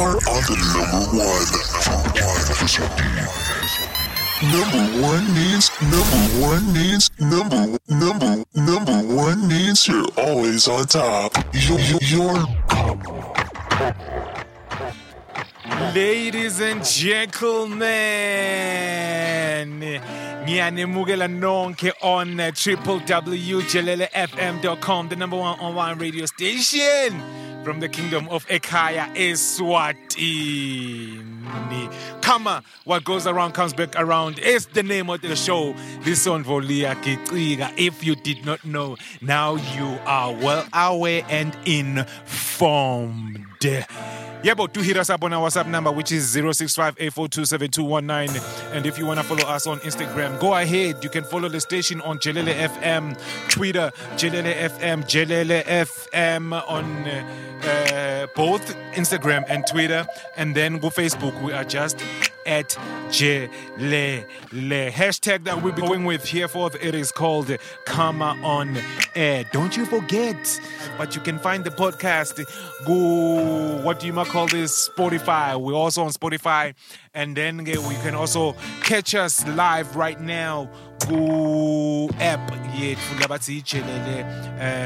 You're on the number one. Number one something. Number one means number one means number number number one means you're always on top. You're you're Ladies and gentlemen, ngiyanimukela nonke on www.jelelefm.com, the number one online radio station from the kingdom of Ekaya, Eswatini. Karma, what goes around comes back around is the name of the show. This on Volia Kitriga. If you did not know, now you are well aware and informed. Yeah, but do hit us up on our WhatsApp number, which is 065 And if you want to follow us on Instagram, go ahead. You can follow the station on Jelele FM, Twitter, Jelele FM, Jelele FM on uh, both Instagram and Twitter. And then go Facebook. We are just at Jelele. Hashtag that we'll be going with here forth. It is called Karma on Air. Don't you forget. But you can find the podcast. Go, what do you might call this? Spotify. We're also on Spotify. And then uh, we can also catch us live right now. Go app yethu labathi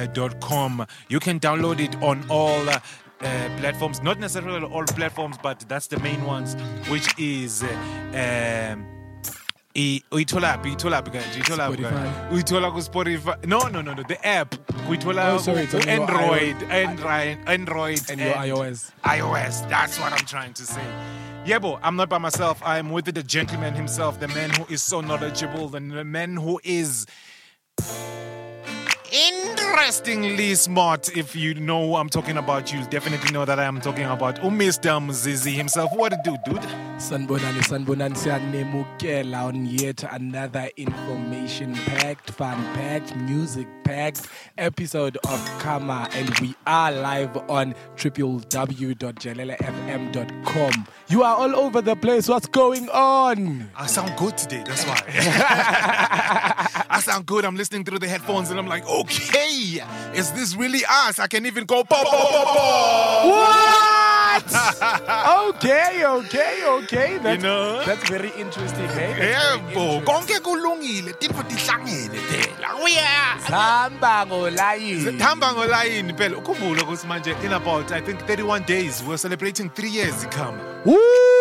jelele.com. You can download it on all uh, uh, platforms, not necessarily all platforms, but that's the main ones, which is uh, um, uyithola phi? Uyithola phi kanje? Uyithola phi kanje? Uyithola ku Spotify no no no no the app. Uyithola Oh, sorry, ku Android. Android Android And your iOS. iOS. That's what I'm trying to say. Yebo, I'm not by myself. I'm with the gentleman himself, the man who is so knowledgeable, the man who is interestingly smart. If you know who I'm talking about, you'll definitely know that I am talking about Mr. Mzizi himself. What to do, dude? Sanbonani, Sanbonani, siyanemukela on yet another information-packed, fun-packed, music-packed episode of Karma, and we are live on www.jelelefm.com. You are all over the place. What's going on? I sound good today, that's why. I sound good. I'm listening through the headphones and I'm like, oh, okay, is this really us? I can even go, bo, bo, bo, bo. What? okay, okay, okay. That's, know? that's very interesting, hey? That's Yebo, very konke kulungile, tintfo tihlangene phela. Oh, Uya. Hamba ngolayini. Hamba ngolayini phela. Ukhumbule ukuthi manje in about I think 31 days we're celebrating 3 years come. Woo!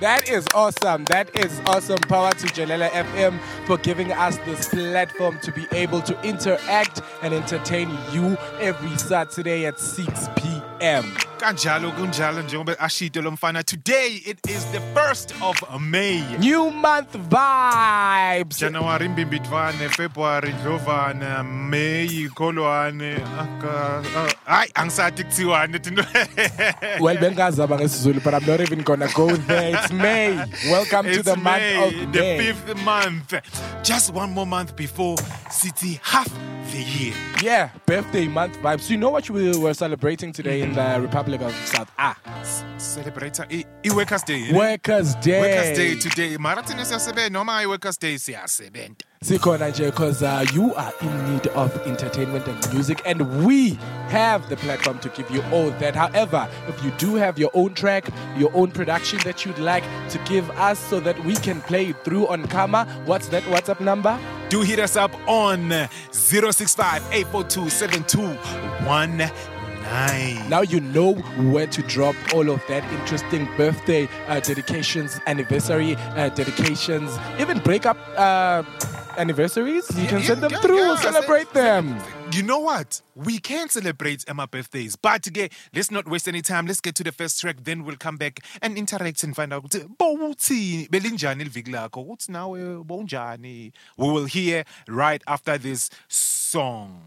That is awesome. That is awesome. Power to Jelele FM for giving us this platform to be able to interact and entertain you every Saturday at 6 p.m. Kanjalo kunjalo njengoba ashito lo mfana. Today it is the 1st of May. New month vibes. January mbimbidvane, February dlovana, May kholwane. ah, Hayi angisathi kuthiwane tinto. well, bengazama ngesizulu, but I'm not even gonna go there. It's May. Welcome to It's the month May, of the May. fifth month. Just one more month before City half the year. Yeah, birthday month vibes. You know what we were celebrating today in the Republic of South Ah, Celebrate i, i Workers Day. Workers Day. Workers Day today. Mara thina siyasebenza noma i Workers Day siyasebenta. Sikhona nje because uh, you are in need of entertainment and music and we have the platform to give you all that. However, if you do have your own track, your own production that you'd like to give us so that we can play through on Karma, what's that WhatsApp number? Do hit us up on 065 842 Now you know where to drop all of that interesting birthday uh, dedications, anniversary uh, dedications, even breakup uh, anniversaries. You can send them through. we'll celebrate them. You know what? We can celebrate Emma birthdays, but again, let's not waste any time. Let's get to the first track, then we'll come back and interact and find out ukuthi bowuthini belinjani liviki lakho ukuthi nawe. We will hear right after this song.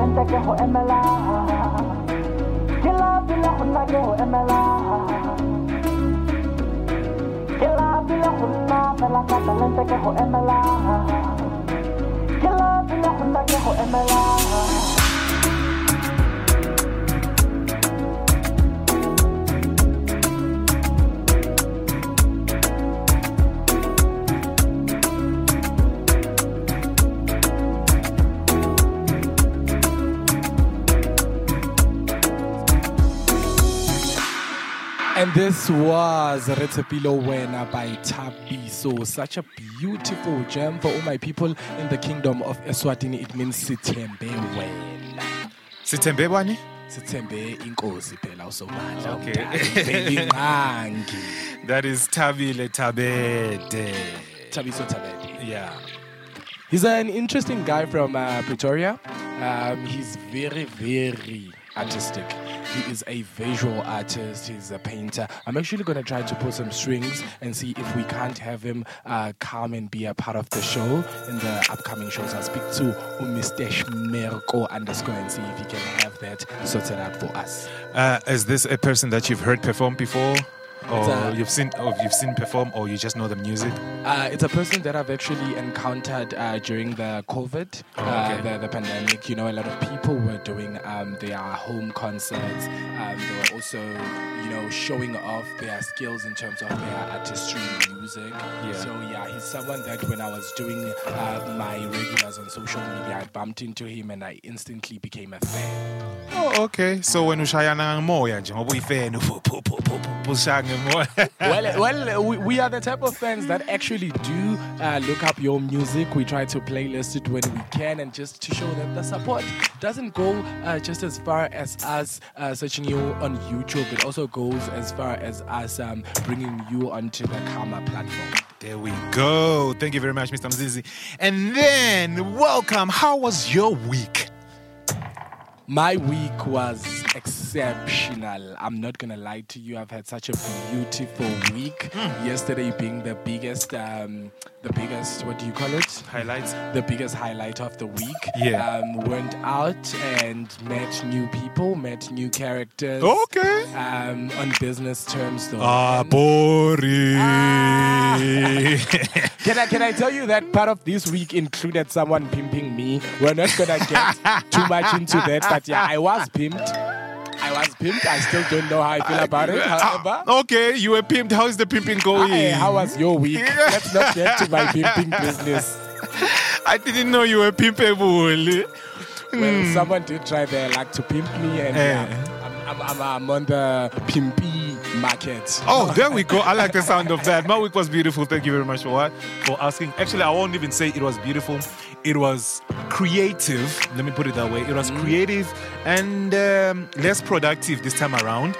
Fela ka talente ke go emela. Ke lapile go nna ke go emela. Ke lapile go nna fela ka talente ke go emela. Ke lapile go nna ke go emela And this was Retepilo Wena by Tabi. So, Such a beautiful gem for all my people in the kingdom of Eswatini. It means Sitembe Wena. Sithembe bani? Sitembe inkosi phela usomandla Okay. That is Tabile Tabede. Tabiso Tabedi. Yeah. He's an interesting guy from uh, Pretoria. Um, he's very, very artistic. He is a visual artist. He's a painter. I'm actually going to try to pull some strings and see if we can't have him uh, come and be a part of the show in the upcoming shows. I'll speak to Mr. Shmerko underscore and see if he can have that sorted out for us. Uh, is this a person that you've heard perform before? Or a- you've seen or you've seen perform or you just know the music? Uh, it's a person that I've actually encountered uh, during the COVID, Oh, uh, the, the pandemic. You know, a lot of people were doing um, their home concerts. Um, they were also, you know, showing off their skills in terms of their artistry and music. Yeah. So yeah, he's someone that when I was doing uh, my regulars on social media, I bumped into him and I instantly became a fan. Oh, okay. So when ushayana ngomoya nje ngoba uyifan ushaya ngemoya. well, well, we, we are the type of fans that actually do uh, look up your music. We try to playlist it when we can, and just to show that the support doesn't go uh, just as far as us uh, searching you on YouTube. It also goes as far as us um, bringing you onto the Karma platform. There we go. Thank you very much, Mr. Mzizi. And then welcome. How was your week? My week was exceptional. I'm not gonna lie to you. I've had such a beautiful week. Yesterday being the biggest, um, the biggest. What do you call it? Highlights? the biggest highlight of the week. Yeah. Um, went out and met new people, met new characters. Okay. Um, on business terms, though. Ah, boring. can I can I tell you that part of this week included someone pimping me? We're not gonna get too much into that, but yeah, I was pimped. I was pimped. I still don't know how I feel about it. However. Ah, okay, you were pimped. How's the pimping going? Hey, how was your week? Let's not get to my pimping business. I didn't know you were pimpable. Well, someone did try their luck to pimp me, and Hmm. Eh. I'm, I'm, I'm, I'm on the pimpy market. Oh, there we go. I like the sound of that. My week was beautiful. Thank you very much for what? For asking. Actually, I won't even say it was beautiful. It was creative. Let me put it that way. It was creative and um, less productive this time around.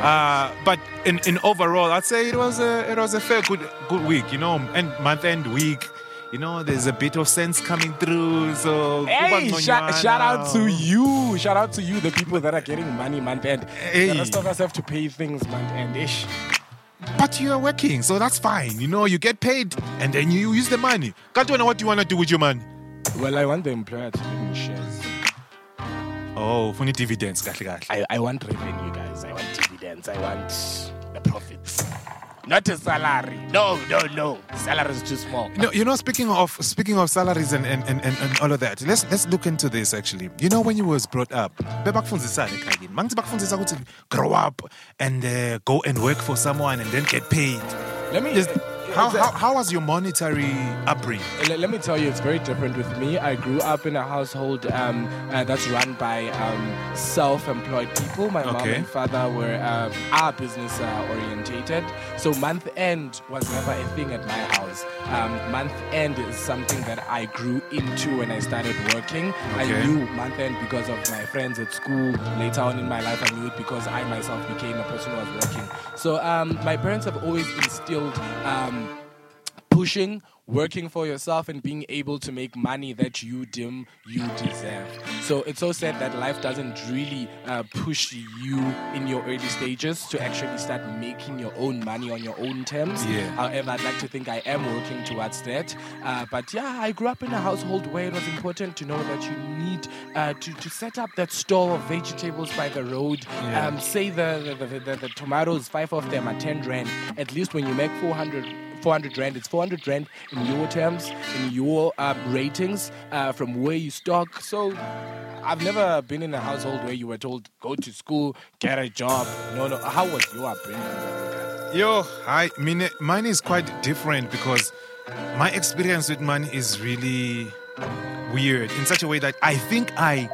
Uh, but in, in overall, I'd say it was a it was a fair good good week. You know, and month end week. You know, there's a bit of sense coming through. So Hey, shout, shout out to you. Shout out to you, the people that are getting money month end. Hey. The rest of us have to pay things month end ish. But you are working, so that's fine. You know, you get paid and then you use the money. Know what you want to do with your money? Well, I want the employer to give me shares. Oh, funny dividends, kahle kahle. I, I want revenue, guys. I want dividends. I want. Not a salary. No, no, no. Salary is too small. No, you know, speaking of speaking of salaries and and, and, and, and all of that, let's let's look into this actually. You know, when you was brought up, bebakufundisani ekhaya kini? Mangithi bakufundisa ukuthi grow up and uh, go and work for someone and then get paid. Let me Is- how, how, how was your monetary upbringing? Let, let me tell you, it's very different with me. I grew up in a household um, uh, that's run by um, self-employed people. My mom and father were um, are business uh, orientated, so month end was never a thing at my house. Um, month end is something that I grew into when I started working. Okay. I knew month end because of my friends at school. Later on in my life, I knew it because I myself became a person who was working. So um, my parents have always instilled. Um, pushing, working for yourself, and being able to make money that you deem you deserve. So it's so sad that life doesn't really uh, push you in your early stages to actually start making your own money on your own terms. Yeah. However, I'd like to think I am working towards that. Uh, but yeah, I grew up in a household where it was important to know that you need uh, to, to set up that store of vegetables by the road. Yeah. Um, say the the, the, the the tomatoes, five of them are 10 rand. At least when you make 400 400 rand. It's 400 rand in your terms, in your um, ratings uh, from where you stock. So I've never been in a household where you were told go to school, get a job. No, no. How was your upbringing? Yo, I mean, mine is quite different because my experience with money is really weird in such a way that I think I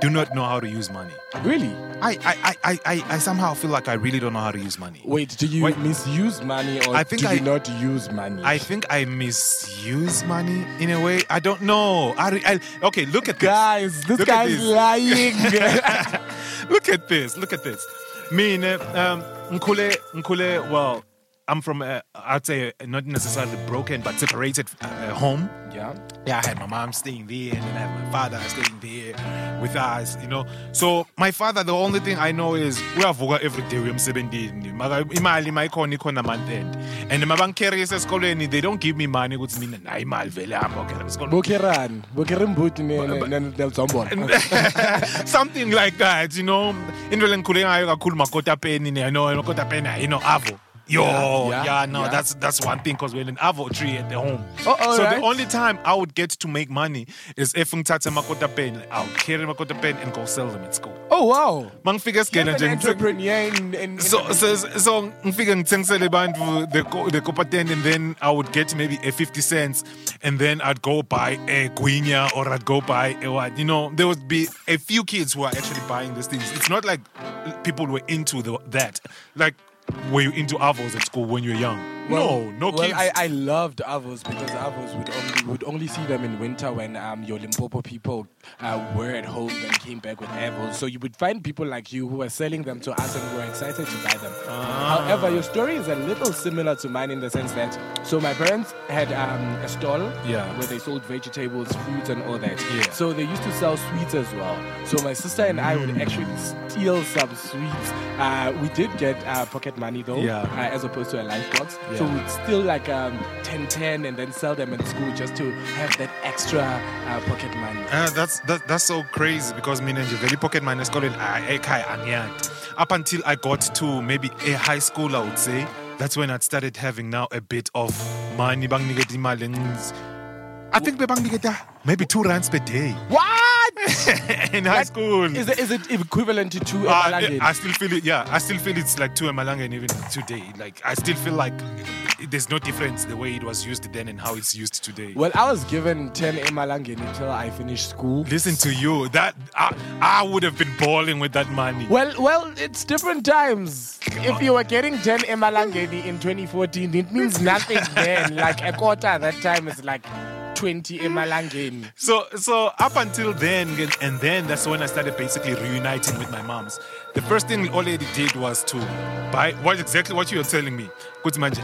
do not know how to use money. Really? I, I, I, I, I, somehow feel like I really don't know how to use money. Wait, do you Wait. misuse money or I think do I- you not use money? I think I misuse money in a way. I don't know. I, I okay, look at this. Guys, this Look at guy's this. lying. look at this. Look at this. Me, um, Nkule, Nkule, well, I'm from, uh, I'd say, not necessarily broken, but separated uh, home. yeah. Yeah, I had my mom staying there, and then I had my father staying there with us, you know. So my father, the only thing I know is uyavuka every day uyemsebentini. Maka imali mayikhona ikhona month end. And mabangicarries esikoleni, they don't give me money ukuthi mina nayi imali vele hamba ukela esikoleni. Bokeran. Bokeran Mbuti ne- ne- ne- Nelzombona. Something like that, you know. Into lengikhule ngayo kakhulu makotapeni, ne, you know, makotapeni, you know, avo. Yo, Yeah, yeah, yeah, no, yeah. that's that's one thing because we're in an avo tree at the home. Oh, so right. the only time I would get to make money is if ngithathe makota pen, I would carry makota pen and go sell them at school. Oh, wow. Mangifika You're an nje entrepreneur in, in, so so so ngifike ngithengisele bantu the the copper ten and then I would get maybe a 50 cents and then I'd go buy a guinya or I'd go buy a what you know there would be a few kids who are actually buying these things it's not like people were into the, that like were you into avos at school when you were young no no well, kids I, I loved Avos because Avos would only would only see them in winter when um, your Limpopo people uh, were at home and came back with Avos. So you would find people like you who were selling them to us and were excited to buy them. Ah. However, your story is a little similar to mine in the sense that so my parents had um, a stall Yeah. where they sold vegetables, fruits, and all that. Yeah. So they used to sell sweets as well. So my sister and I would actually steal some sweets. Uh, we did get uh, pocket money though, Yeah. uh, as opposed to a lunchbox. So Yeah. we'd steal like um, 10 10 and then sell them in school just to have that extra uh, pocket money. Uh, that's that, that's so crazy because mina nje vele pocket money esikoleni ah, ekhaya angiyazi up until I got to maybe a high school I would say that's when I started having now a bit of money banginiketa imali engiz- I think bebanginiketa maybe 2 rands per day What? in high school Is it, is it equivalent to two Uh, emalangeni? I still feel it. Yeah, I still feel it's like two Emalanga even today. Like I still feel like there's no difference the way it was used then and how it's used today. Well, I was given 10 emalangeni until I finished school. Listen to you. That I, I would have been balling with that money. Well, well, it's different times. If you were getting 10 emalangeni in 2014, it means nothing then. Like a quarter at that time is like 20 emalangeni. So so up until then, and then that's when I started basically reuniting with my moms. The first thing Oledi did was to buy what exactly what you were telling me. Kuti manje,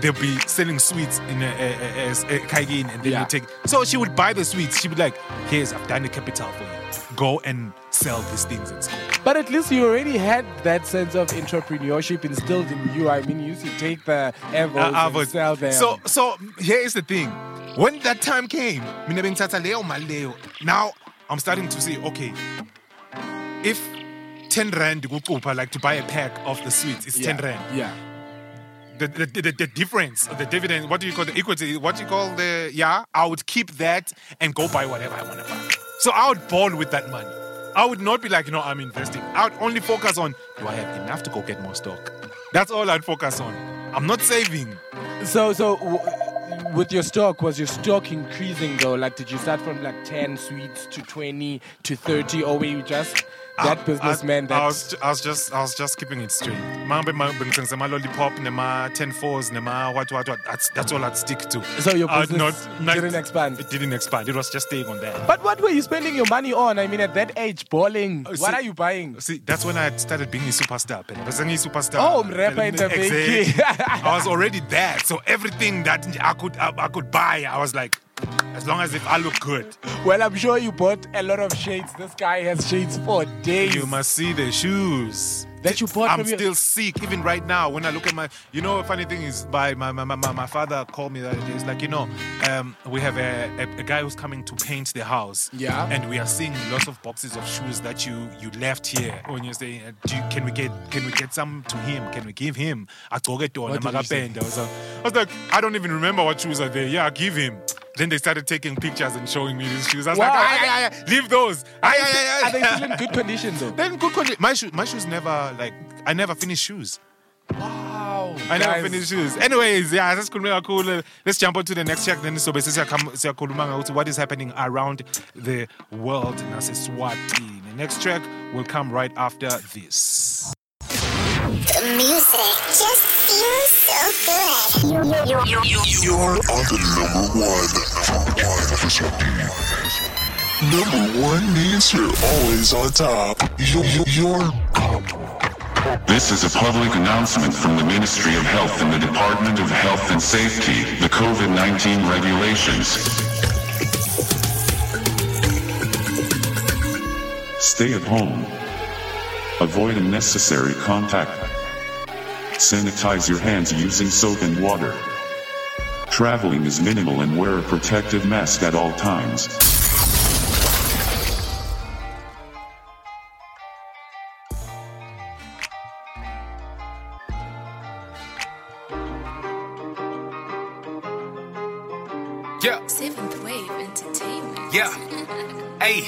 they'll be selling sweets in a, a, a, a, a Kaigin and then Yeah. you take. So she would buy the sweets. She'd be like, "Here's, I've done the capital for you. Go and sell these things at school." But at least you already had that sense of entrepreneurship instilled in you. I mean, you used to take the avos Uh, and sell them. So, so here is the thing. When that time came, mina bengithatha leyo mali leyo. now I'm starting to see, okay, if 10 rand like to buy a pack of the sweets, it's yeah. 10 rand. Yeah. The, the, the, the difference, the dividend, what do you call the equity? What do you call the, yeah? I would keep that and go buy whatever I want to buy. So I would bond with that money. I would not be like, you know, I'm investing. I would only focus on, do I have enough to go get more stock? That's all I'd focus on. I'm not saving. So, so w- with your stock, was your stock increasing though? Like, did you start from like 10 sweets to 20 to 30, or were you just that I- businessman I, that I was, I was just I was just keeping it straight. Mambe ama lollipop nema 10 fours nema what what what that's that's all I'd stick to. So your business didn't expand? It didn't expand. It was just staying on that. But what were you spending your money on? I mean, at that age, bowling. Oh, see- what are you buying? See, that's when I started being a superstar. phela. Bese ngiyi superstar. Oh, the Exactly. I was already there. So everything that I could I, I could buy, I was like, as long as if I look good. Well, I'm sure you bought a lot of shades. This guy has shades for days. You must see the shoes. That you bought I'm from your- still sick even right now when I look at my. You know, funny thing is, by my my, my, my father called me that day. It's like you know, um, we have a, a, a guy who's coming to paint the house. Yeah. And we are seeing lots of boxes of shoes that you you left here. When you say, uh, do you, can we get can we get some to him? Can we give him? I told it to What did you say? I was, I was like, I don't even remember what shoes are there. Yeah, I give him. Then they started taking pictures and showing me these shoes. I was Wow, like, are "Ay, ay, ay, leave those. Ay, ay, ay, ay." Are they still in good condition though? They're in good condition. My shoes, my shoes never like I never finish shoes. Wow. I never guys. finish shoes. Anyways, yeah, that's cool. cool. Let's jump on to the next track. Then so basically, siyakhuluma ukuthi what is happening around the world naseswatini. The next track will come right after this. The music just feels so good. You're on the number one. Number one. Number one means you're always on top. You're, you're This is a public announcement from the Ministry of Health and the Department of Health and Safety, the COVID-19 regulations. Stay at home. Avoid unnecessary contact. Sanitize your hands using soap and water. Traveling is minimal and wear a protective mask at all times. Yeah, Seventh Wave Entertainment. yeah. Hey,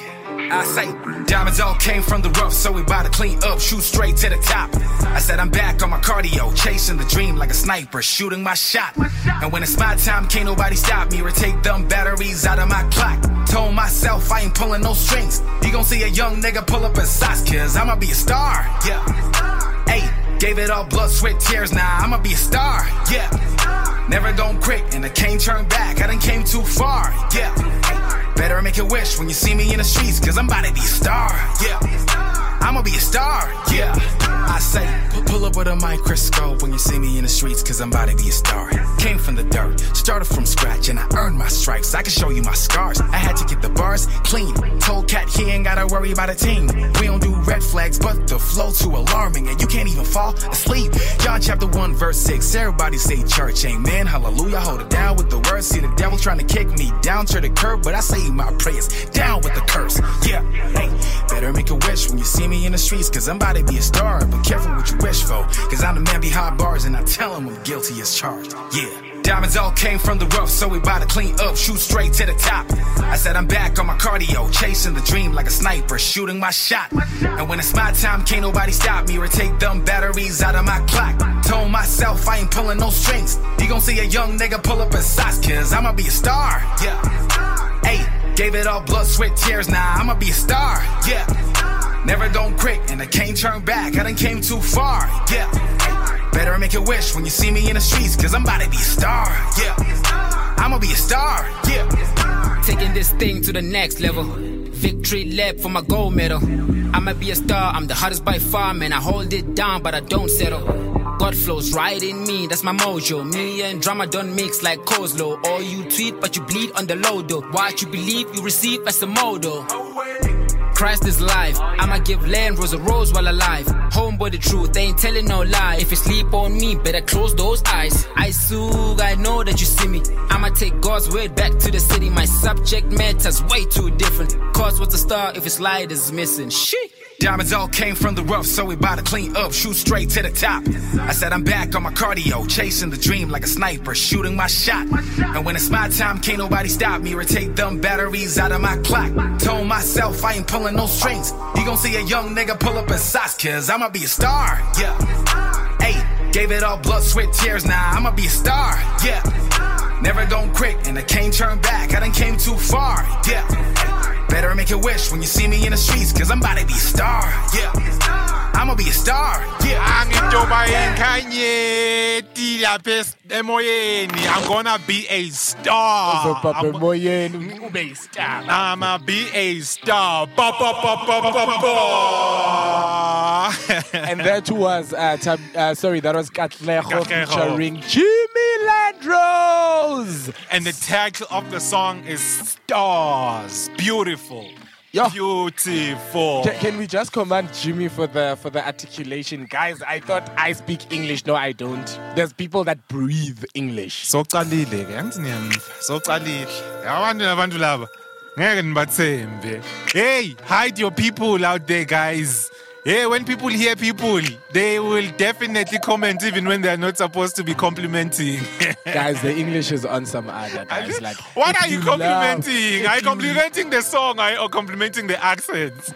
I say, diamonds all came from the rough, so we bout to clean up, shoot straight to the top. I said I'm back on my cardio, chasing the dream like a sniper, shooting my shot. And when it's my time, can't nobody stop me or take them batteries out of my clock. Told myself I ain't pulling no strings. You gon' see a young nigga pull up in socks, cause I'ma be a star. Yeah. Hey, gave it all blood, sweat, tears. Now I'ma be a star. Yeah. Never gon' quit, and I can't turn back. I done came too far. Yeah. Better make a wish when you see me in the streets, cause I'm about to be a star. Yeah. I'ma be a star. Yeah. I say, pull up with a microscope when you see me in the streets, cause I'm about to be a star. Came from the dirt, started from scratch, and I earned my stripes. I can show you my scars. I had to get the bars clean. Told Cat he ain't gotta worry about a team. We don't do red flags, but the flow too alarming, and you can't even fall asleep. John chapter 1, verse 6. Everybody say church, amen. Hallelujah. Hold it down with the words. See the devil trying to kick me down to the curb, but I say my prayers down with the curse. Yeah, hey, better make a wish when you see me in the streets, cause I'm about to be a star. But careful what you wish for, cause I'm the man behind bars, and I tell him I'm guilty as charged. Yeah. Diamonds all came from the rough, so we bout to clean up, shoot straight to the top. I said I'm back on my cardio, chasing the dream like a sniper, shooting my shot. And when it's my time, can't nobody stop me or take them batteries out of my clock. Told myself I ain't pulling no strings. You gon' see a young nigga pull up in socks, cause I'ma be a star. Yeah. Hey, gave it all blood, sweat, tears. Now I'ma be a star. Yeah. Never gon' quit, and I can't turn back. I done came too far. Yeah. Better make a wish when you see me in the streets, cause I'm about to be a star. Yeah. I'ma be a star. Yeah. Taking this thing to the next level. Victory lap for my gold medal. I'ma be a star, I'm the hottest by far, man. I hold it down, but I don't settle. God flows right in me, that's my mojo. Me and drama don't mix like coleslaw. Or you tweet, but you bleed on the low though. What you believe, you receive as a modo. Christ is life. I'ma give land rose a rose while alive. Homeboy, the truth, they ain't telling no lie. If you sleep on me, better close those eyes. I sue, I know that you see me. I'ma take God's word back to the city. My subject matter's way too different. Cause what's a star if its light is missing? Shit. Diamonds all came from the rough, so we bout to clean up, shoot straight to the top. I said I'm back on my cardio, chasing the dream like a sniper, shooting my shot. And when it's my time, can't nobody stop me. Rotate them batteries out of my clock. Told myself I ain't pulling no strings. You gon' see a young nigga pull up in socks, cause I'ma be a star, yeah. Hey, gave it all blood, sweat, tears, now I'ma be a star, yeah. Never gon' quit, and I can't turn back, I done came too far, yeah. Better make a wish when you see me in the streets, cause I'm about to be star, yeah. I'ma be a star, yeah. Angitoba enkanyeti lapha es- emoyeni. I'm gonna be a star. Uzopapa I'm, emoyeni, ube yistar. I'ma be a star. Ba, ba, ba, ba, ba, ba. and that was uh, tab- uh, sorry, that was Katlejo featuring Jimmy Landros. and the title of the song is Stars. Beautiful. Yeah. Beautiful. Ca- Can we just command Jimmy for the for the articulation, guys? I thought I speak English. No, I don't. There's people that breathe English. socalile ke angithi niyaniva socalile abantu nabantu laba ngeke nibathembe hey hide your people out there guys Hey, when people hear people, they will definitely comment even when they're not supposed to be complimenting. guys, the English is on some other guys. Like, what are you love- complimenting? if are you complimenting the song or complimenting the accents?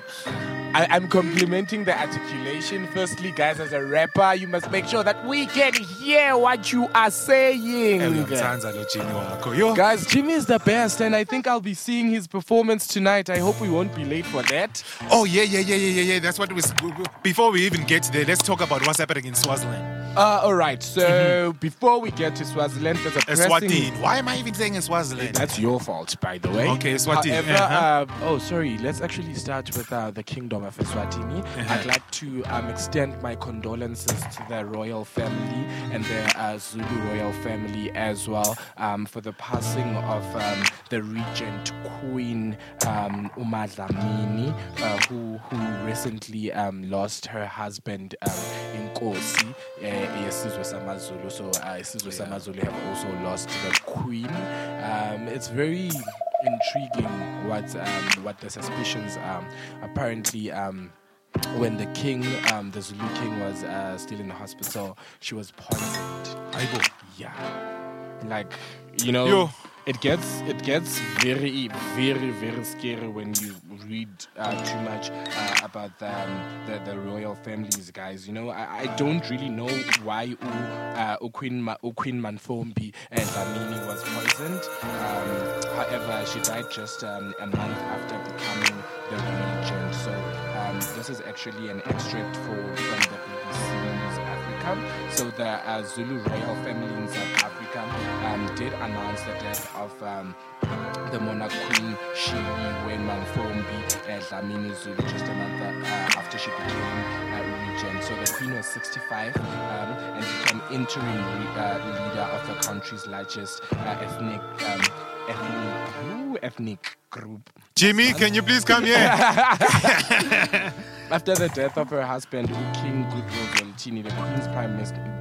I, I'm complimenting the articulation. Firstly, guys, as a rapper, you must make sure that we can hear what you are saying. Ngiyamthanda lo Jimmy wakho. Yo. Guys, Jimmy is the best, and I think I'll be seeing his performance tonight. I hope we won't be late for that. Oh yeah, yeah, yeah, yeah, yeah, yeah. That's what was. Before we even get there, let's talk about what's happening in Swaziland. Uh, all right, so before we get to Swaziland, there's a pressing... Eswatini. Why am I even saying Swaziland? That's your fault, by the way. Okay, Eswatini, However, uh-huh. uh, oh, sorry. Let's actually start with uh, the Kingdom Uh-huh. I'd like to um, extend my condolences to the royal family and the uh, Zulu royal family as well um, for the passing of um, the regent Queen um, Uma Dlamini, uh, who who recently um, lost her husband um, Inkosi uh, yesizwe samaZulu. So uh, isizwe samaZulu have also lost the queen. Um, it's very intriguing what um, what the suspicions um apparently um when the king um the Zulu king was uh, still in the hospital she was poisoned Aibo. yeah like you know Yo. It gets it gets very very very scary when you read uh, too much uh, about the, um, the the royal families guys you know? I, I don't really know why U, uh, Queen Ma, Queen Mantfombi and Dlamini was poisoned. Um, however she died just um, a month after becoming the regent. So um, this is actually an extract for, from the BBC News Africa. So the uh, Zulu royal family in South um, did announce the death of um, the monarch queen Shiwe Mantfombi uh, Dlamini Zulu just a month uh, after she became uh, regent. So the queen was 65 um, and became interim re- uh, leader of the country's largest uh, ethnic um, ethnic, ooh, ethnic group. Jimmy, can you please come here? After the death of her husband, King Goodwill Zwelithini, the Queen's Prime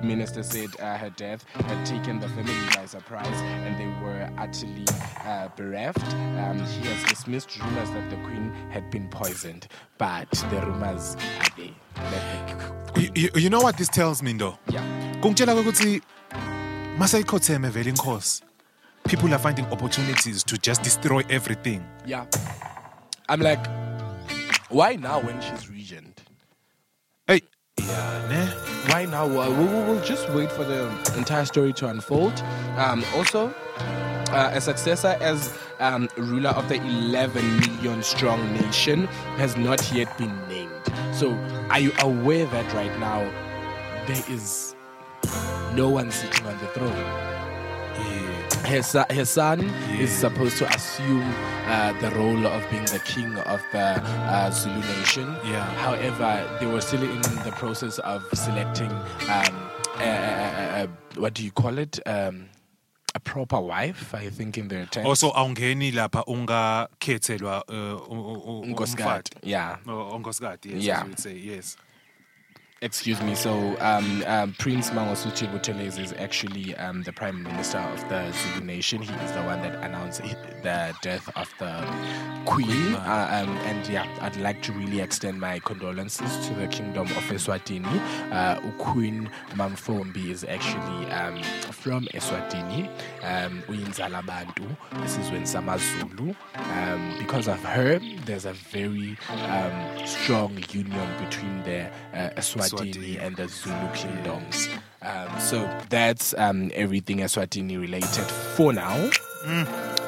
Minister said uh, her death had taken the family by surprise and they were utterly uh, bereft. Um, he has dismissed rumors that the Queen had been poisoned, but the rumors are there. You, you, you know what this tells me though? Yeah. Kungitshela ukuthi masayikhotheme vele inkosi. People are finding opportunities to just destroy everything. Yeah. I'm like, why now when she's regent? Hey, yeah, ne? Why now? Uh, we will we'll just wait for the entire story to unfold. Um, also, uh, a successor as um, ruler of the 11 million strong nation has not yet been named. So, are you aware that right now there is no one sitting on the throne? Yeah. his, son- his son is supposed to assume uh, the role of being the king of the uh, Zulu nation. Yeah. However, they were still in the process of selecting, um, a, a- a- what do you call it? Um, a proper wife, I think, in their terms. also awungeni lapha ungakhethelwa u- u- u- Unkosikazi, yeah. Oh, unkosikazi, yes, Yeah. you would say, yes. Excuse me. So, um, um, Prince Mangosuthu Buthelezi is actually um, the Prime Minister of the Zulu Nation. He is the one that announced the death of the Queen. Uh, um, and yeah, I'd like to really extend my condolences to the Kingdom of Eswatini. Uh, Queen Mantfombi is actually um, from Eswatini. Um, bantu esizweni samaZulu. Um, because of her, there's a very um, strong union between the uh, Eswatini Eswatini. and the Zulu kingdoms. Um, so that's um, everything Eswatini related for now.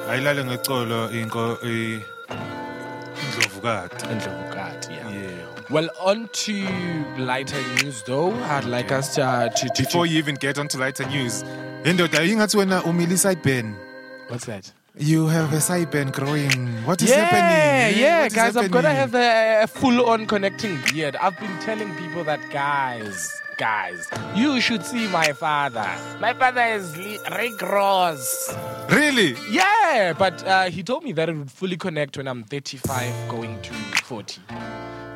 ayilale ngecolo inko i- indlovukati Ndlovukati, yeah. yeah Well, on to lighter news though. I'd like us to, uh, to, to, before to- you even get onto lighter news indoda ingathi wena umile sideburn what's that? You have a sideburn growing what is yeah, happening yeah, What guys, I'm gonna have a, a full-on connecting beard. I've been telling people that, guys, guys, you should see my father. My father is Rick Ross. really Yeah, but uh, he told me that it would fully connect when I'm 35 going to 40.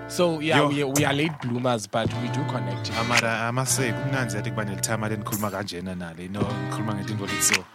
So yeah, Yo. we, we are late bloomers, but we do connect. amara amaseko kumnanzi yathi kuba nelithama lenikhuluma kanjena nale no ngikhuluma ngetinto leti so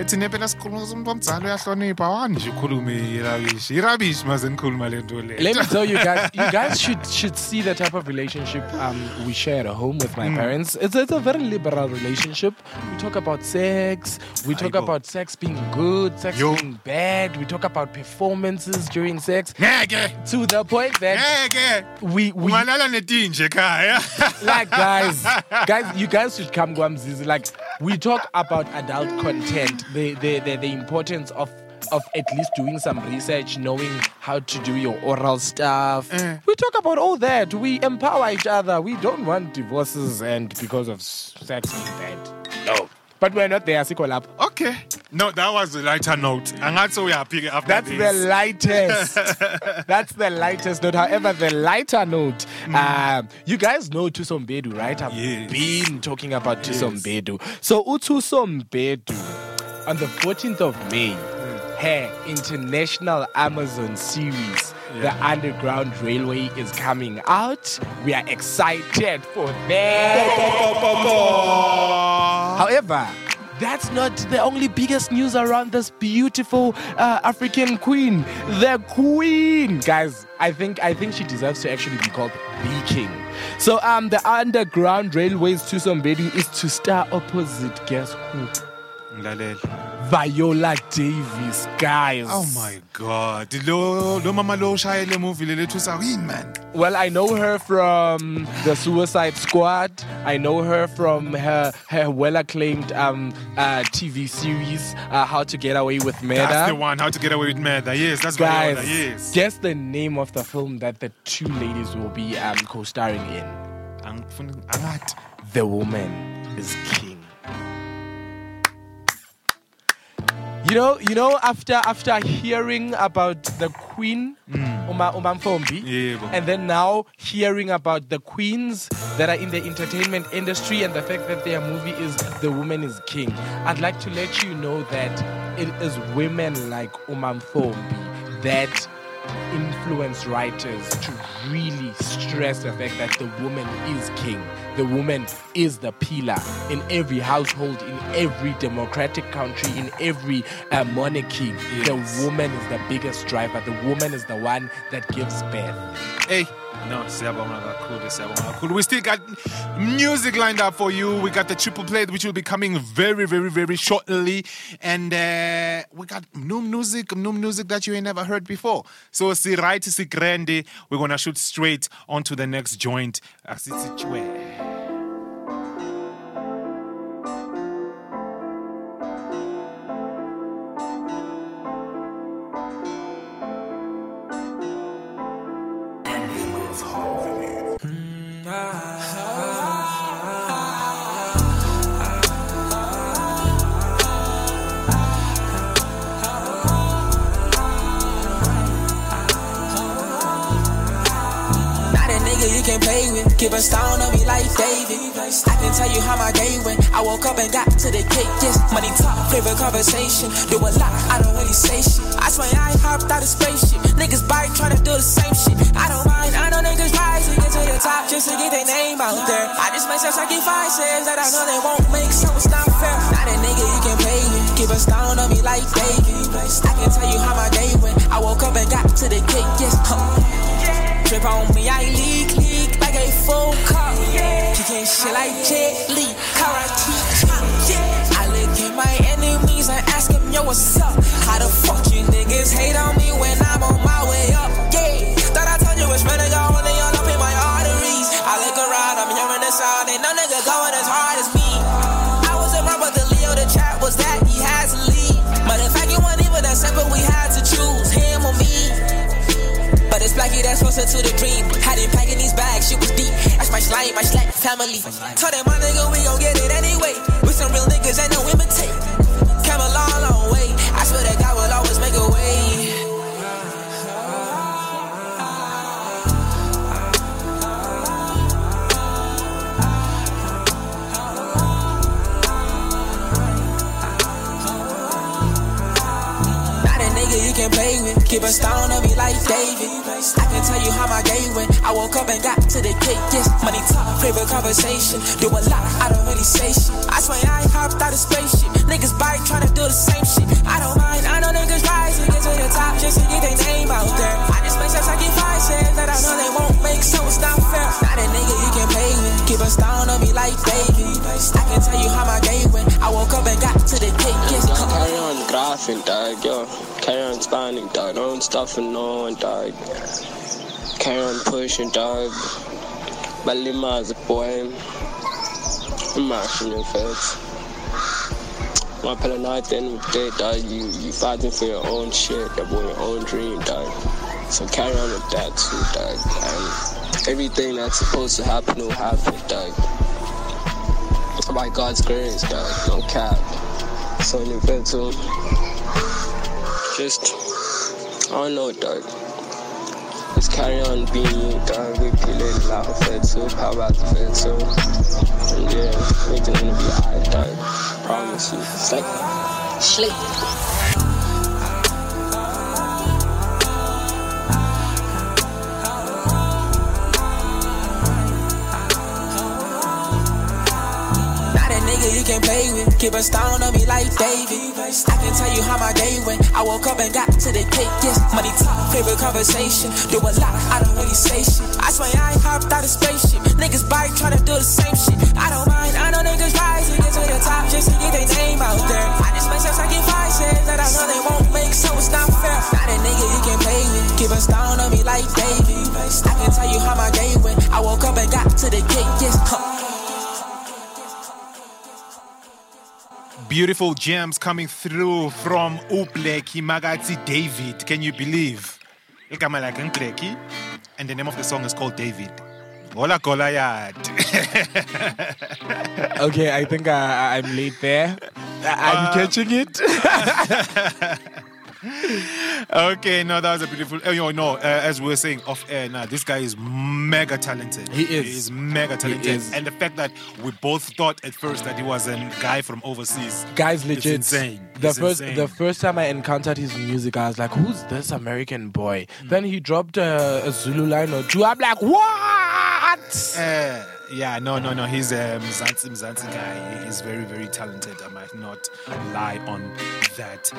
ethi sikhuluma omdala uyahlonipha wani nje ukhulume irabishi irabishi maze nikhuluma le nto le Let me tell you guys, you guys should should see the type of relationship um, we share at home with my parents. It's, it's a very liberal relationship. We talk about sex. We talk Aibo. about sex being good, sex Yo. being bad. We talk about performances during sex. ngeke To the point that we we ungalala netinje ekhaya like guys guys you guys should come Guamzizi. like we talk about adult content the, the the the importance of of at least doing some research knowing how to do your oral stuff Eh. we talk about all that we empower each other we don't want divorces and because of sex being bad no but we're not there Siko lapho. okay no that was the lighter note angathi uyaphike after That's this the That's the lightest. That's the lightest note. However, the lighter note, um, you guys know Thuso Mbedu, right? I've Yes. been talking about Thuso Mbedu. So uThuso Mbedu, on the 14th of May, her international Amazon series, The Underground Railway, is coming out. We are excited for that. However, that's not the only biggest news around this beautiful uh, African queen. The queen, guys. I think I think she deserves to actually be called the king. So um, the Underground Railways Thuso Mbedu is to star opposite. Guess who? Ngilalela Viola Davis, guys. oh my god lo lo mama lo ushaya le movie le lethu sa yini man Well, I know her from the Suicide Squad. I know her from her her well acclaimed um, uh, TV series, uh, How to Get Away with Murder. that's the one how to get away with murder yes that's Guys, Viola, yes guess the name of the film that the two ladies will be um, co-starring in. The Woman is King. You know, you know, after after hearing about the Queen, mm. Uma Uma and then now hearing about the queens that are in the entertainment industry and the fact that their movie is The Woman is King, I'd like to let you know that it is women like Uma Mfombi that influence writers to really stress the fact that the woman is king. The woman is the pillar in every household, in every democratic country, in every uh, monarchy. The woman is the biggest driver. The woman is the one that gives birth. Hey, no. We still got music lined up for you. We got the triple play, which will be coming very, very, very shortly. And uh, we got new music, new music that you ain't never heard before. So, si right, si grande, we're gonna shoot straight onto the next joint. Woke up and got to the cake. Yes, money talk, favorite conversation. Do a lot, I don't really say shit. I swear I ain't hopped out of spaceship. Niggas bite trying to do the same shit. I don't mind, I know niggas rise to get to the top just to get their name out there. I just make five says that I know they won't make, so it's not fair. Not a nigga you can play with. Keep a stone on me like David. I can tell you how my day went. I woke up and got to the cake. Yes, huh. Trip on me, I leak, leak like a full. You can't shit like Jet what's up? How the fuck you niggas hate on me when I'm on my way up? Yeah, thought I told you it's better go only all up in my arteries. I look around, I'm hearing the sound, ain't no nigga going as hard as me. I was around, but the Leo, the chat was that he has to leave. But in fact, it wasn't even that simple, we had to choose him or me. But it's Blackie that's closer to the dream. Had him packing these bags, shit was deep. That's my slime, my slack family. Told them my nigga, we gon' get it Keep a stone on me like David. I can tell you how my day went. I woke up and got to the cake. Yes, money talk, favorite conversation. Do a lot, I don't really say shit. I swear I hopped out of spaceship. Niggas bite trying to do the same shit. I don't mind, I know niggas rise to get to the top just to get their name out there. I just make sure I get five says that I know they won't make, so it's not fair. Not a nigga you can play with. Keep a stone on me like David. I can tell you how my day went. I woke up and got to the cake. Yes, Carry on graphing, dog, yo. On spanning, dog. Stop for no one, dog. Carry on pushing, dog. Balima's a boy. I'm mashing your face. My night at the end of the day, dog, you, you fighting for your own shit, your own dream, dog. So carry on with that too, dog. And everything that's supposed to happen will happen, dog. By God's grace, dog, no cap. So in the. Just, I don't know, dog. Just carry on being you, dog. We feeling loud fed too, how about the fed? And yeah, everything gonna be alright, dog. Promise you. It's like sleep. You can play with. Keep a stone on me like David. I can tell you how my day went. I woke up and got to the cake. Yes, money talk, favorite conversation. Do a lot, I don't really say shit. I swear I ain't hopped out of spaceship. Niggas bite trying to do the same shit. I don't mind, I know Beautiful gems coming through from uBlxckie Magati David. Can you believe? Igama lakhe nguBlxckie, And the name of the song is called David. Hola Goliath. Okay, I think I, I'm late there. I'm Uh, catching it. okay, no, that was a beautiful. Oh, know, uh, as we were saying off air, now this guy is mega talented. He is. He is mega talented. is. And the fact that we both thought at first that he was a guy from overseas. Guys, legit. Insane. The It's first, insane. the first time I encountered his music, I was like, "Who's this American boy?" Mm. Then he dropped a, a Zulu line or two. I'm like, "What?" Uh, yeah, no, no, no. He's a Mzansi Mzansi guy. He's very, very talented. I might not lie on that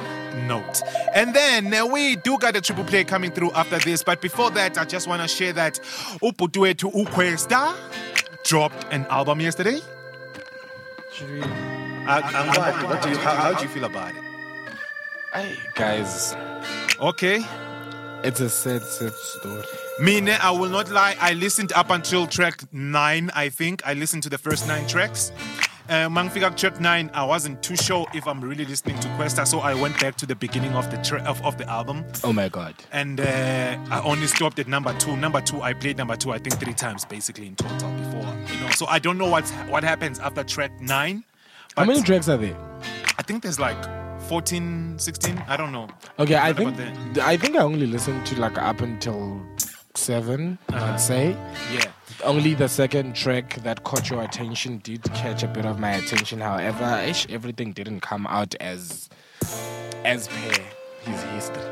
note. And then uh, we do got a triple play coming through after this. But before that, I just want to share that Uputuetu to Ukwesta dropped an album yesterday. Uh, and what, what do you, how, how do you feel about it? Hey, guys, Okay. it's a sad, sad story. Mine, I will not lie. I listened up until track nine, I think. I listened to the first nine tracks. Uh, Mangfika track nine, I wasn't too sure if I'm really listening to Kwesta, so I went back to the beginning of the tra- of, of the album, Oh my god. and uh, I only stopped at number two. Number two, I played number two, I think three times basically in total before, you know. So I don't know what's what happens after track nine. How many tracks are there? I think there's like 14, 16. I don't know. Okay, I think I think I only listened to like up until seven, I'd say. Yeah. Only the second track that caught your attention did catch a bit of my attention. However, ish, everything didn't come out as as per his history.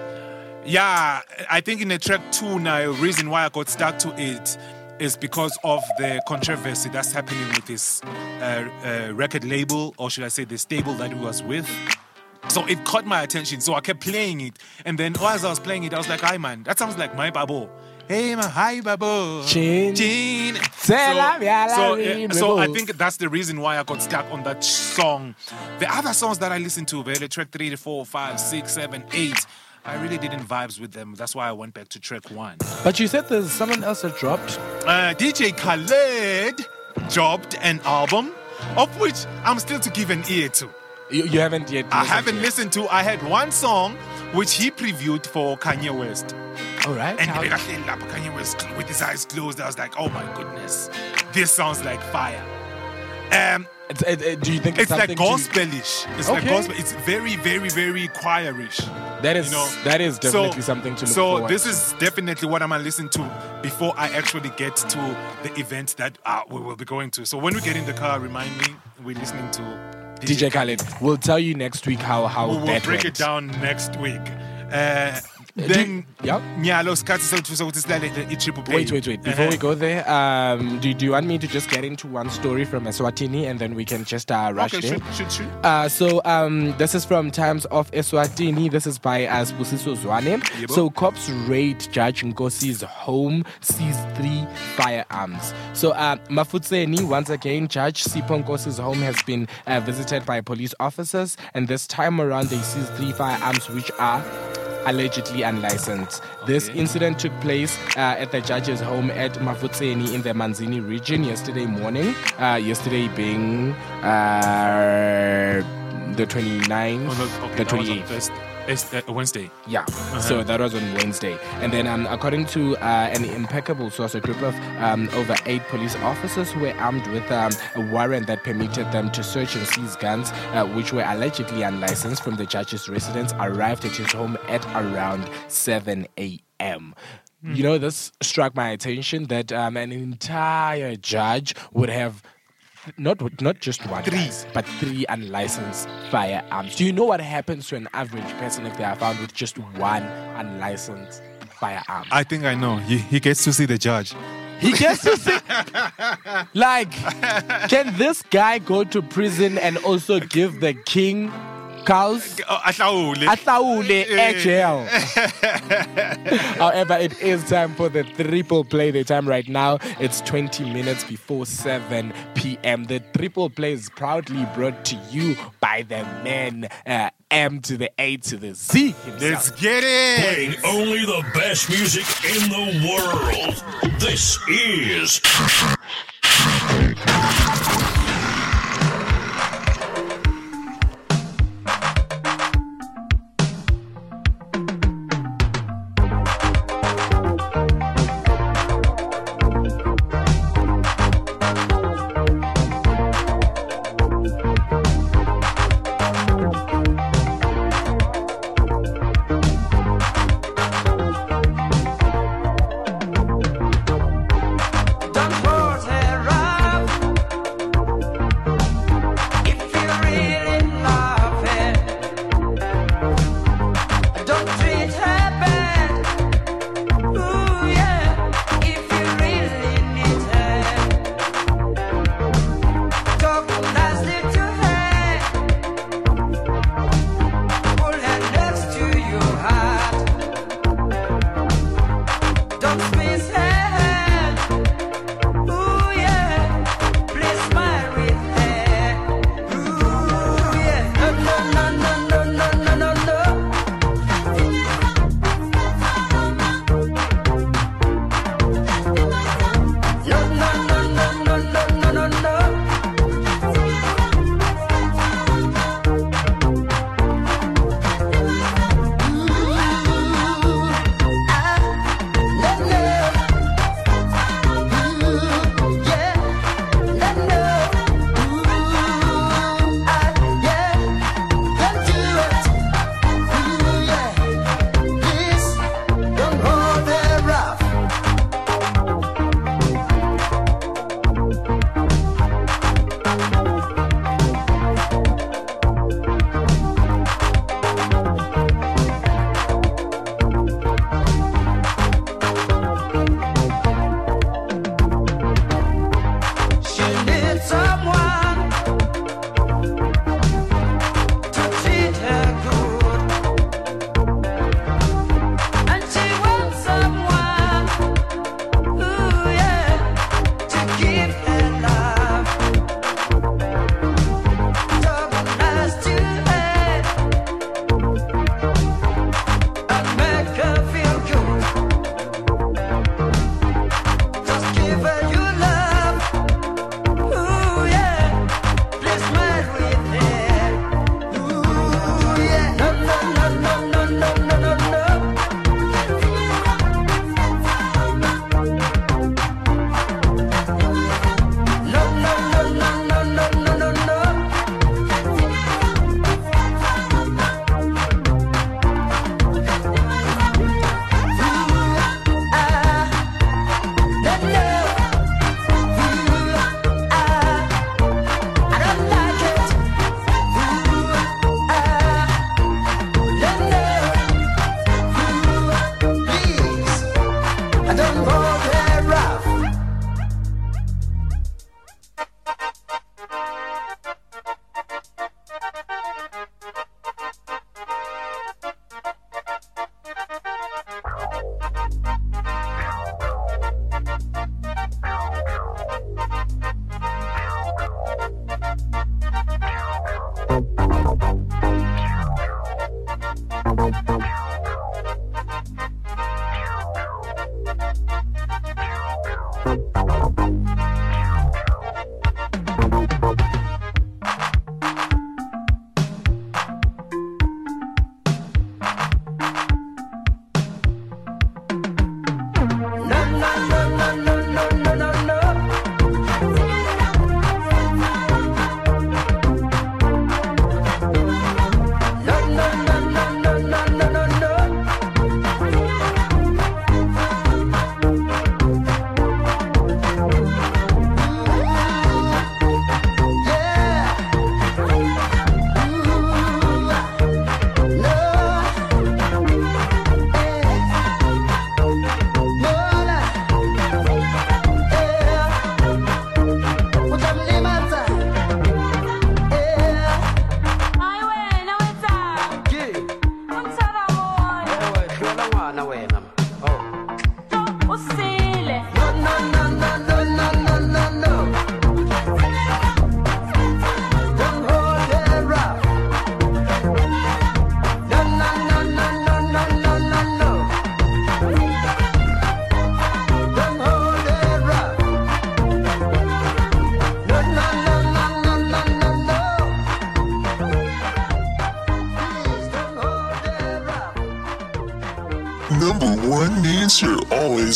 Yeah, I think in the track two now, the reason why I got stuck to it is because of the controversy that's happening with this uh, uh, record label, or should I say the stable that he was with. So it caught my attention, so I kept playing it. And then as I was playing it, I was like, hi man, that sounds like my babo. Hey man, hi babo. Chin. Chin. Tela so, uh, so I think that's the reason why I got stuck on that song. The other songs that I listened to, the track three, four, five, six, seven, eight, I really didn't vibes with them. That's why I went back to track one. But you said there's someone else that dropped. Uh, DJ Khaled dropped an album, of which I'm still to give an ear to. You, you haven't yet. I haven't to it. listened to. I had one song which he previewed for Kanye West. All right. And how- I think like Kanye West with his eyes closed. I was like, oh my goodness, this sounds like fire. Um, It's- it- it- do you think it's, it's like gospelish. It's like gospel. It's very, very, very choirish. That is you know? that is definitely So- something to look So forward So this is definitely what I'm gonna listen to before I actually get to the event that uh, we will be going to. So when we get in the car, remind me we're listening to DJ Khaled. We'll tell you next week how how we will that break went. it down next week. Uh, then yep. nyalo sikhathi sethu sokuthi silalele i-triple play. Wait, wait, wait. Before we Uh-huh. go there, um, do, do you want me to just get into one story from Eswatini and then we can just uh, rush Okay, there? shoot, shoot, shoot. Uh, so um, this is from Times of Eswatini. This is by uh, Sibusiso Zwane. Yebo. So cops raid Judge Nkosi's home, seize three firearms. So uh, Mafutseni, once again, Judge Sipho Nkosi's home has been uh, visited by police officers, and this time around they seized three firearms which are allegedly unlicensed. This incident took place uh, at the judge's home at Mafutseni in the Manzini region yesterday morning. Uh, yesterday being uh, the 29th, Oh, no, okay, the that was on 28th. It's, uh, Wednesday. Yeah. So that was on Wednesday. And then, um, according to uh, an impeccable source, a group of um, over eight police officers who were armed with um, a warrant that permitted them to search and seize guns, uh, which were allegedly unlicensed from the judge's residence, arrived at his home at around 7 a.m. You know, this struck my attention that um, an entire judge would have not not just one, guys, but three unlicensed firearms. Do you know what happens to an average person if they are found with just one unlicensed firearm? I think I know. He, he gets to see the judge. He gets to see. like, can this guy go to prison and also give the king cows? Ahlawule. Ahlawule e-jail. However, it is time for the triple play. The time right now, it's 20 minutes before 7 p.m. The triple play is proudly brought to you by the men uh, M to the A to the Z himself. Let's get it. Playing only the best music in the world. This is.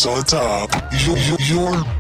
On top. You're, you're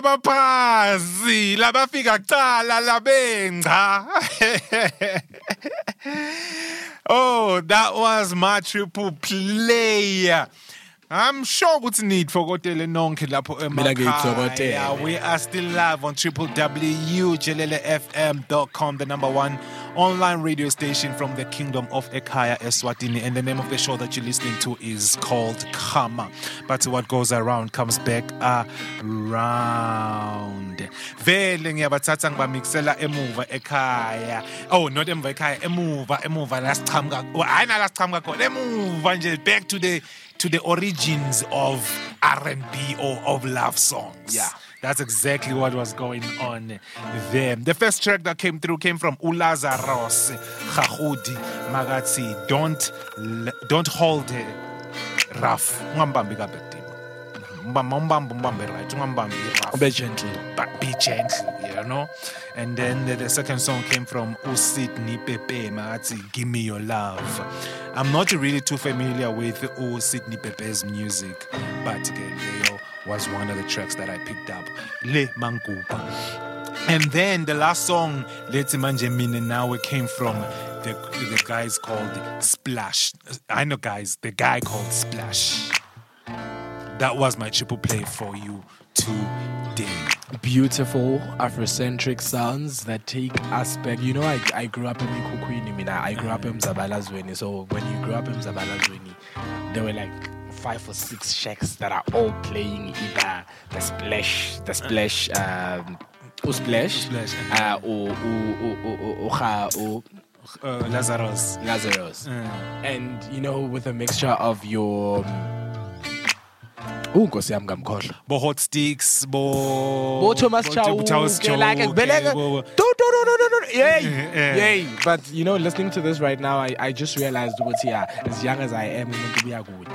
ngivusa labaphasi labafika kucala labengca. Oh that was my triple play I'm sure ukuthi nitfokotele nonke lapho Mina ngiyitokotele. emakhaya. We are still live on www.jelelefm.com, the number one online radio station from the kingdom of Ekaya Eswatini. And the name of the show that you're listening to is called Karma. But what goes around comes back around. Vele ngiyabathatha ngibamixela emuva ekhaya. Oh, not emuva ekhaya, emuva, emuva la sichamuka. oh, Hayi nala sichamuka khona. Emuva nje back to the to the origins of R&B or of love songs. Yeah. That's exactly what was going on there. The first track that came through came from uLazarus Kgagudi Magati. Don't don't hold it rough. Ungambambi kabedimo. Umbamba umbamba umbambe right. Ungambambi rough. Be gentle. But be gentle, you know. And then the, the second song came from oh, Usidni Pepe Magati. Give me your love. I'm not really too familiar with oh, Usidni Pepe's music, but uh, Geleo was one of the tracks that I picked up. Le Mangupa. And then the last song, Let's Manje Now, came from the, the guys called Splash. I know guys, the guy called Splash. That was my triple play for you today. beautiful Afrocentric sounds that take us back. You know, I, I grew up in Mikukwini, I mean, I, I grew up in Mzabalazweni. So when you grew up in Mzabalazweni, there were like five or six shacks that are all playing either the splash, the splash, um, or splash, uh, or, or, or, or, or, or, or uh, Lazarus. Lazarus. Mm. And you know, with a mixture of your. Oh, Nkosi yami ngamkhohlwa. Bo Hotstix, bo Bo Thomas Thomas like Beleka. Yay! Yay! But you know, listening to this right now, I, I just realized ukuthi yeah, as young as I am, umuntu uyakude.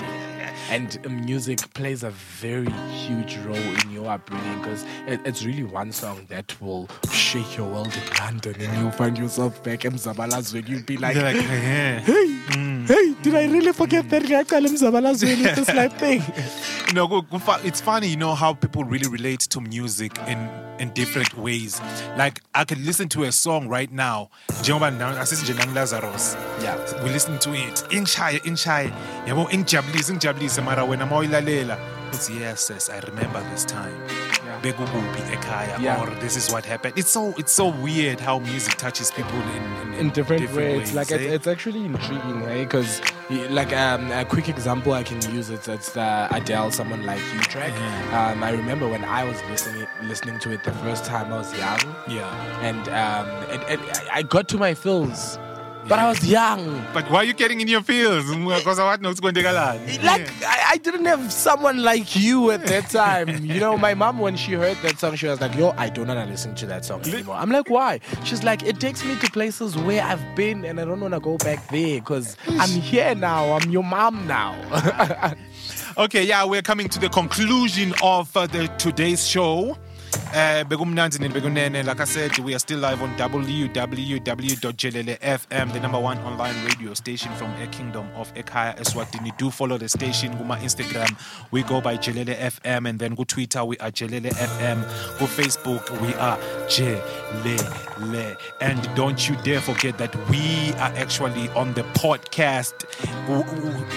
And um, music plays a very huge role in your upbringing because it, it's really one song that will shake your world in London and you'll find yourself back in Zabalazweni. You'll be like, like, yeah. hey, mm. hey, did I really forget that guy called him Zabalazweni? This life thing. you know, go- go fa- it's funny, you know, how people really relate to music in in different ways. Like I could listen to a song right now. Njengoba na- asithi nje nami Lazarus. Yeah. We listen to it. Ingishaya, ingishaya. Yabo ingijabulise, ingijabulise mara wena mawuyilalela. Yes, yes, I remember this time. Ekhaya Yeah. or this is what happened. It's so it's so weird how music touches people in in, in different, ways. ways. Like eh? it's, it's actually intriguing, eh? Because like um, a quick example I can use it's it's the Adele "Someone Like You" track. Um, I remember when I was listening listening to it the first time I was young. Yeah. And um, it, it, I got to my feels, but I was young. But why are you getting in your feels? Because I want to Like I, I didn't have someone like you at that time. you know, my mom when she heard that song, she was like, "Yo, I don't wanna listen to that song anymore." I'm like, "Why?" She's like, "It takes me to places where I've been, and I don't wanna go back there because I'm here now. I'm your mom now." Okay, yeah, we're coming to the conclusion of uh, the today's show. Eh, bekunene. like I said, we are still live on www.jelele.fm, the number one online radio station from a kingdom of Ekaya Eswatini. Do follow the station. Guma Instagram, we go by Jelele FM, and then go Twitter, we are Jelele FM. Go Facebook, we are Jelele. And don't you dare forget that we are actually on the podcast,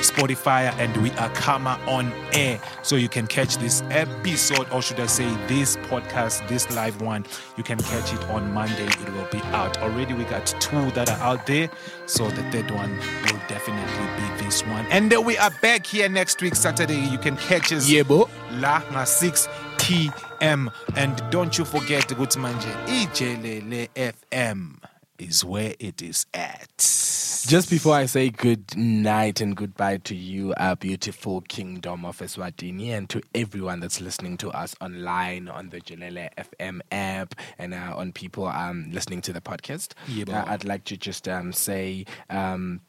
Spotify, and we are Karma on air. So you can catch this episode, or should I say, this podcast, this live one. You can catch it on Monday. It will be out. Already, we got two that are out there. So the third one will definitely be this one. And then we are back here next week, Saturday. You can catch us. Yeah, bro. La na 6 p.m. And don't you forget, to ukuthi manje, ijelele FM is where it is at. Just before I say good night and goodbye to you, our beautiful kingdom of Eswatini, and to everyone that's listening to us online on the Jelele FM app and uh, on people um, listening to the podcast, Yeah, uh. I'd like to just um, say. Um,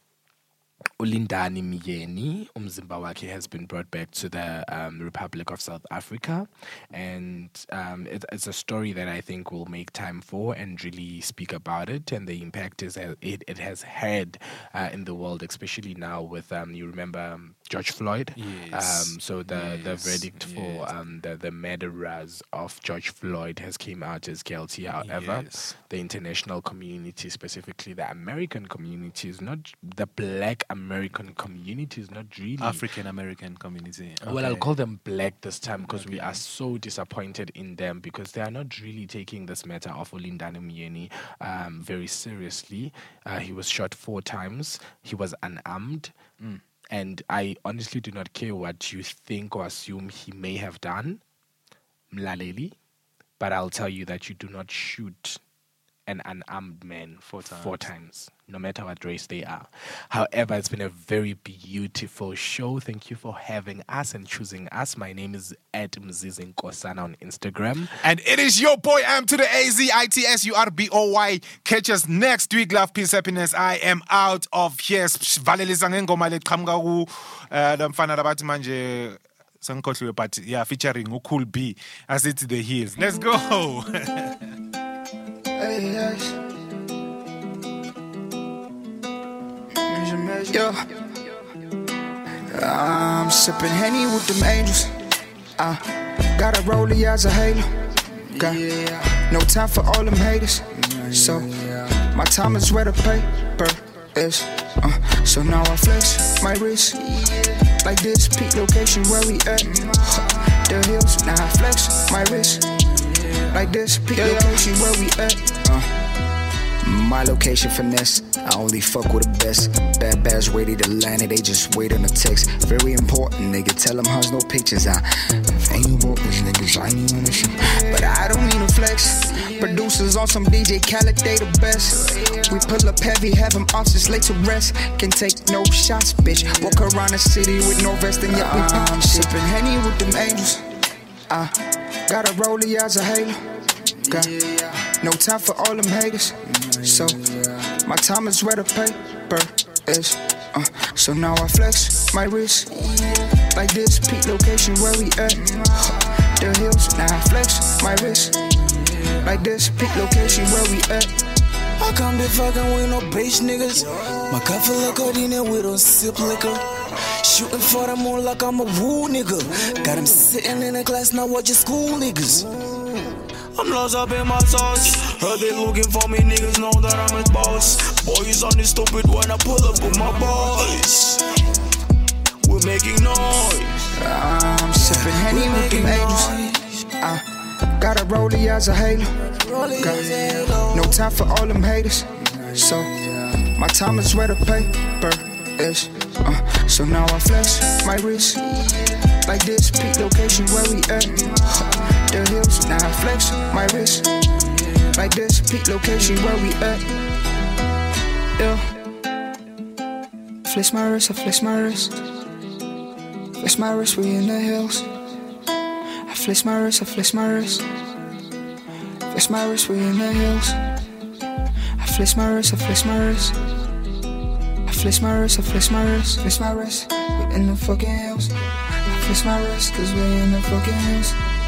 uLindani Myeni, umzimba wakhe has been brought back to the um, Republic of South Africa, and um, it, it's a story that I think we'll make time for and really speak about it and the impact is it, it has had uh, in the world, especially now with um, you remember um, George Floyd. Yes. Um, so the the Yes, verdict for um, the the murderers of George Floyd has came out as guilty. However, the international community, specifically the American community, is not the Black American community is not really African American community. well, I'll call them black this time because we are so disappointed in them because they are not really taking this matter of uLindani Myeni um, very seriously. Uh, he was shot four times. He was unarmed. Mm. And I honestly do not care what you think or assume he may have done, Mlaleli, but I'll tell you that you do not shoot an unarmed man for four times, no matter what race they are. However, it's been a very beautiful show. Thank you for having us and choosing us. My name is Ed Mzizi Nkosana on Instagram. And it is your boy M to the A Z I T S U R B O Y. Catch us next week. Love, peace, happiness. I am out of here. Valelisa ngengoma leqhamuka ku eh, la mfana labathi manje sengikhohliwe but yeah featuring uCool B asithi the heels. Let's go. Yo. I'm sipping Henny with them angels. Uh, got a rollie as a halo. Got no time for all them haters. So, my time is where the paper is. Uh, so now I flex my wrist. Like this, peak location where we at. The hills, now I flex my wrist. Like this, peak location where we at. Uh, my location finesse. I only fuck with the best. Bad bads ready to land it, they just wait on the text. Very important, nigga. Tell them huns no pictures. I ain't you broke these niggas, I ain't even issue. But I don't mean to flex. Producers on some DJ Khaled, they the best. We pull up heavy, have them officers late to rest. Can take no shots, bitch. Walk around the city with no vest, and yet we I'm sipping Henny with them angels. I got a rollie as a halo. Got no time for all them haters. So my time is where the paper is. Uh, so now I flex my wrist like this. Peak location where we at. The hills. Now I flex my wrist like this. Peak location where we at. I can't be fucking with no bitch niggas. My cup full of codeine and we don't sip liquor. Shooting for the moon like I'm a woo nigga. Got him sitting in the class now watching school niggas. I'm lost up in my sauce. Heard they looking for me, niggas know that I'm his boss. Boys on this stupid when I pull up with my boys. We're making noise. I'm sipping Henny with them angels. I got a rollie as a halo. Got no time for all them haters. So my time is where the paper is. Uh, so now I flex my wrist like this. Peak location where we at. The hills. Now I flex my wrist like this. Peak location where we at. Yeah. Flex my wrist, I flex my wrist. Flex my wrist, we in the hills. I flex my wrist, I flex my wrist. Flex my wrist, we in the hills. I flex my wrist, I flex my wrist. Flex my wrist, I flex my wrist. Flex my wrist, we in the fucking hills. I flex my wrist, cause we in the fucking hills.